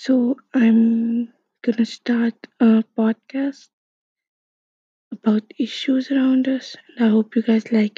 سو M کرو start پوڈکاسٹوز like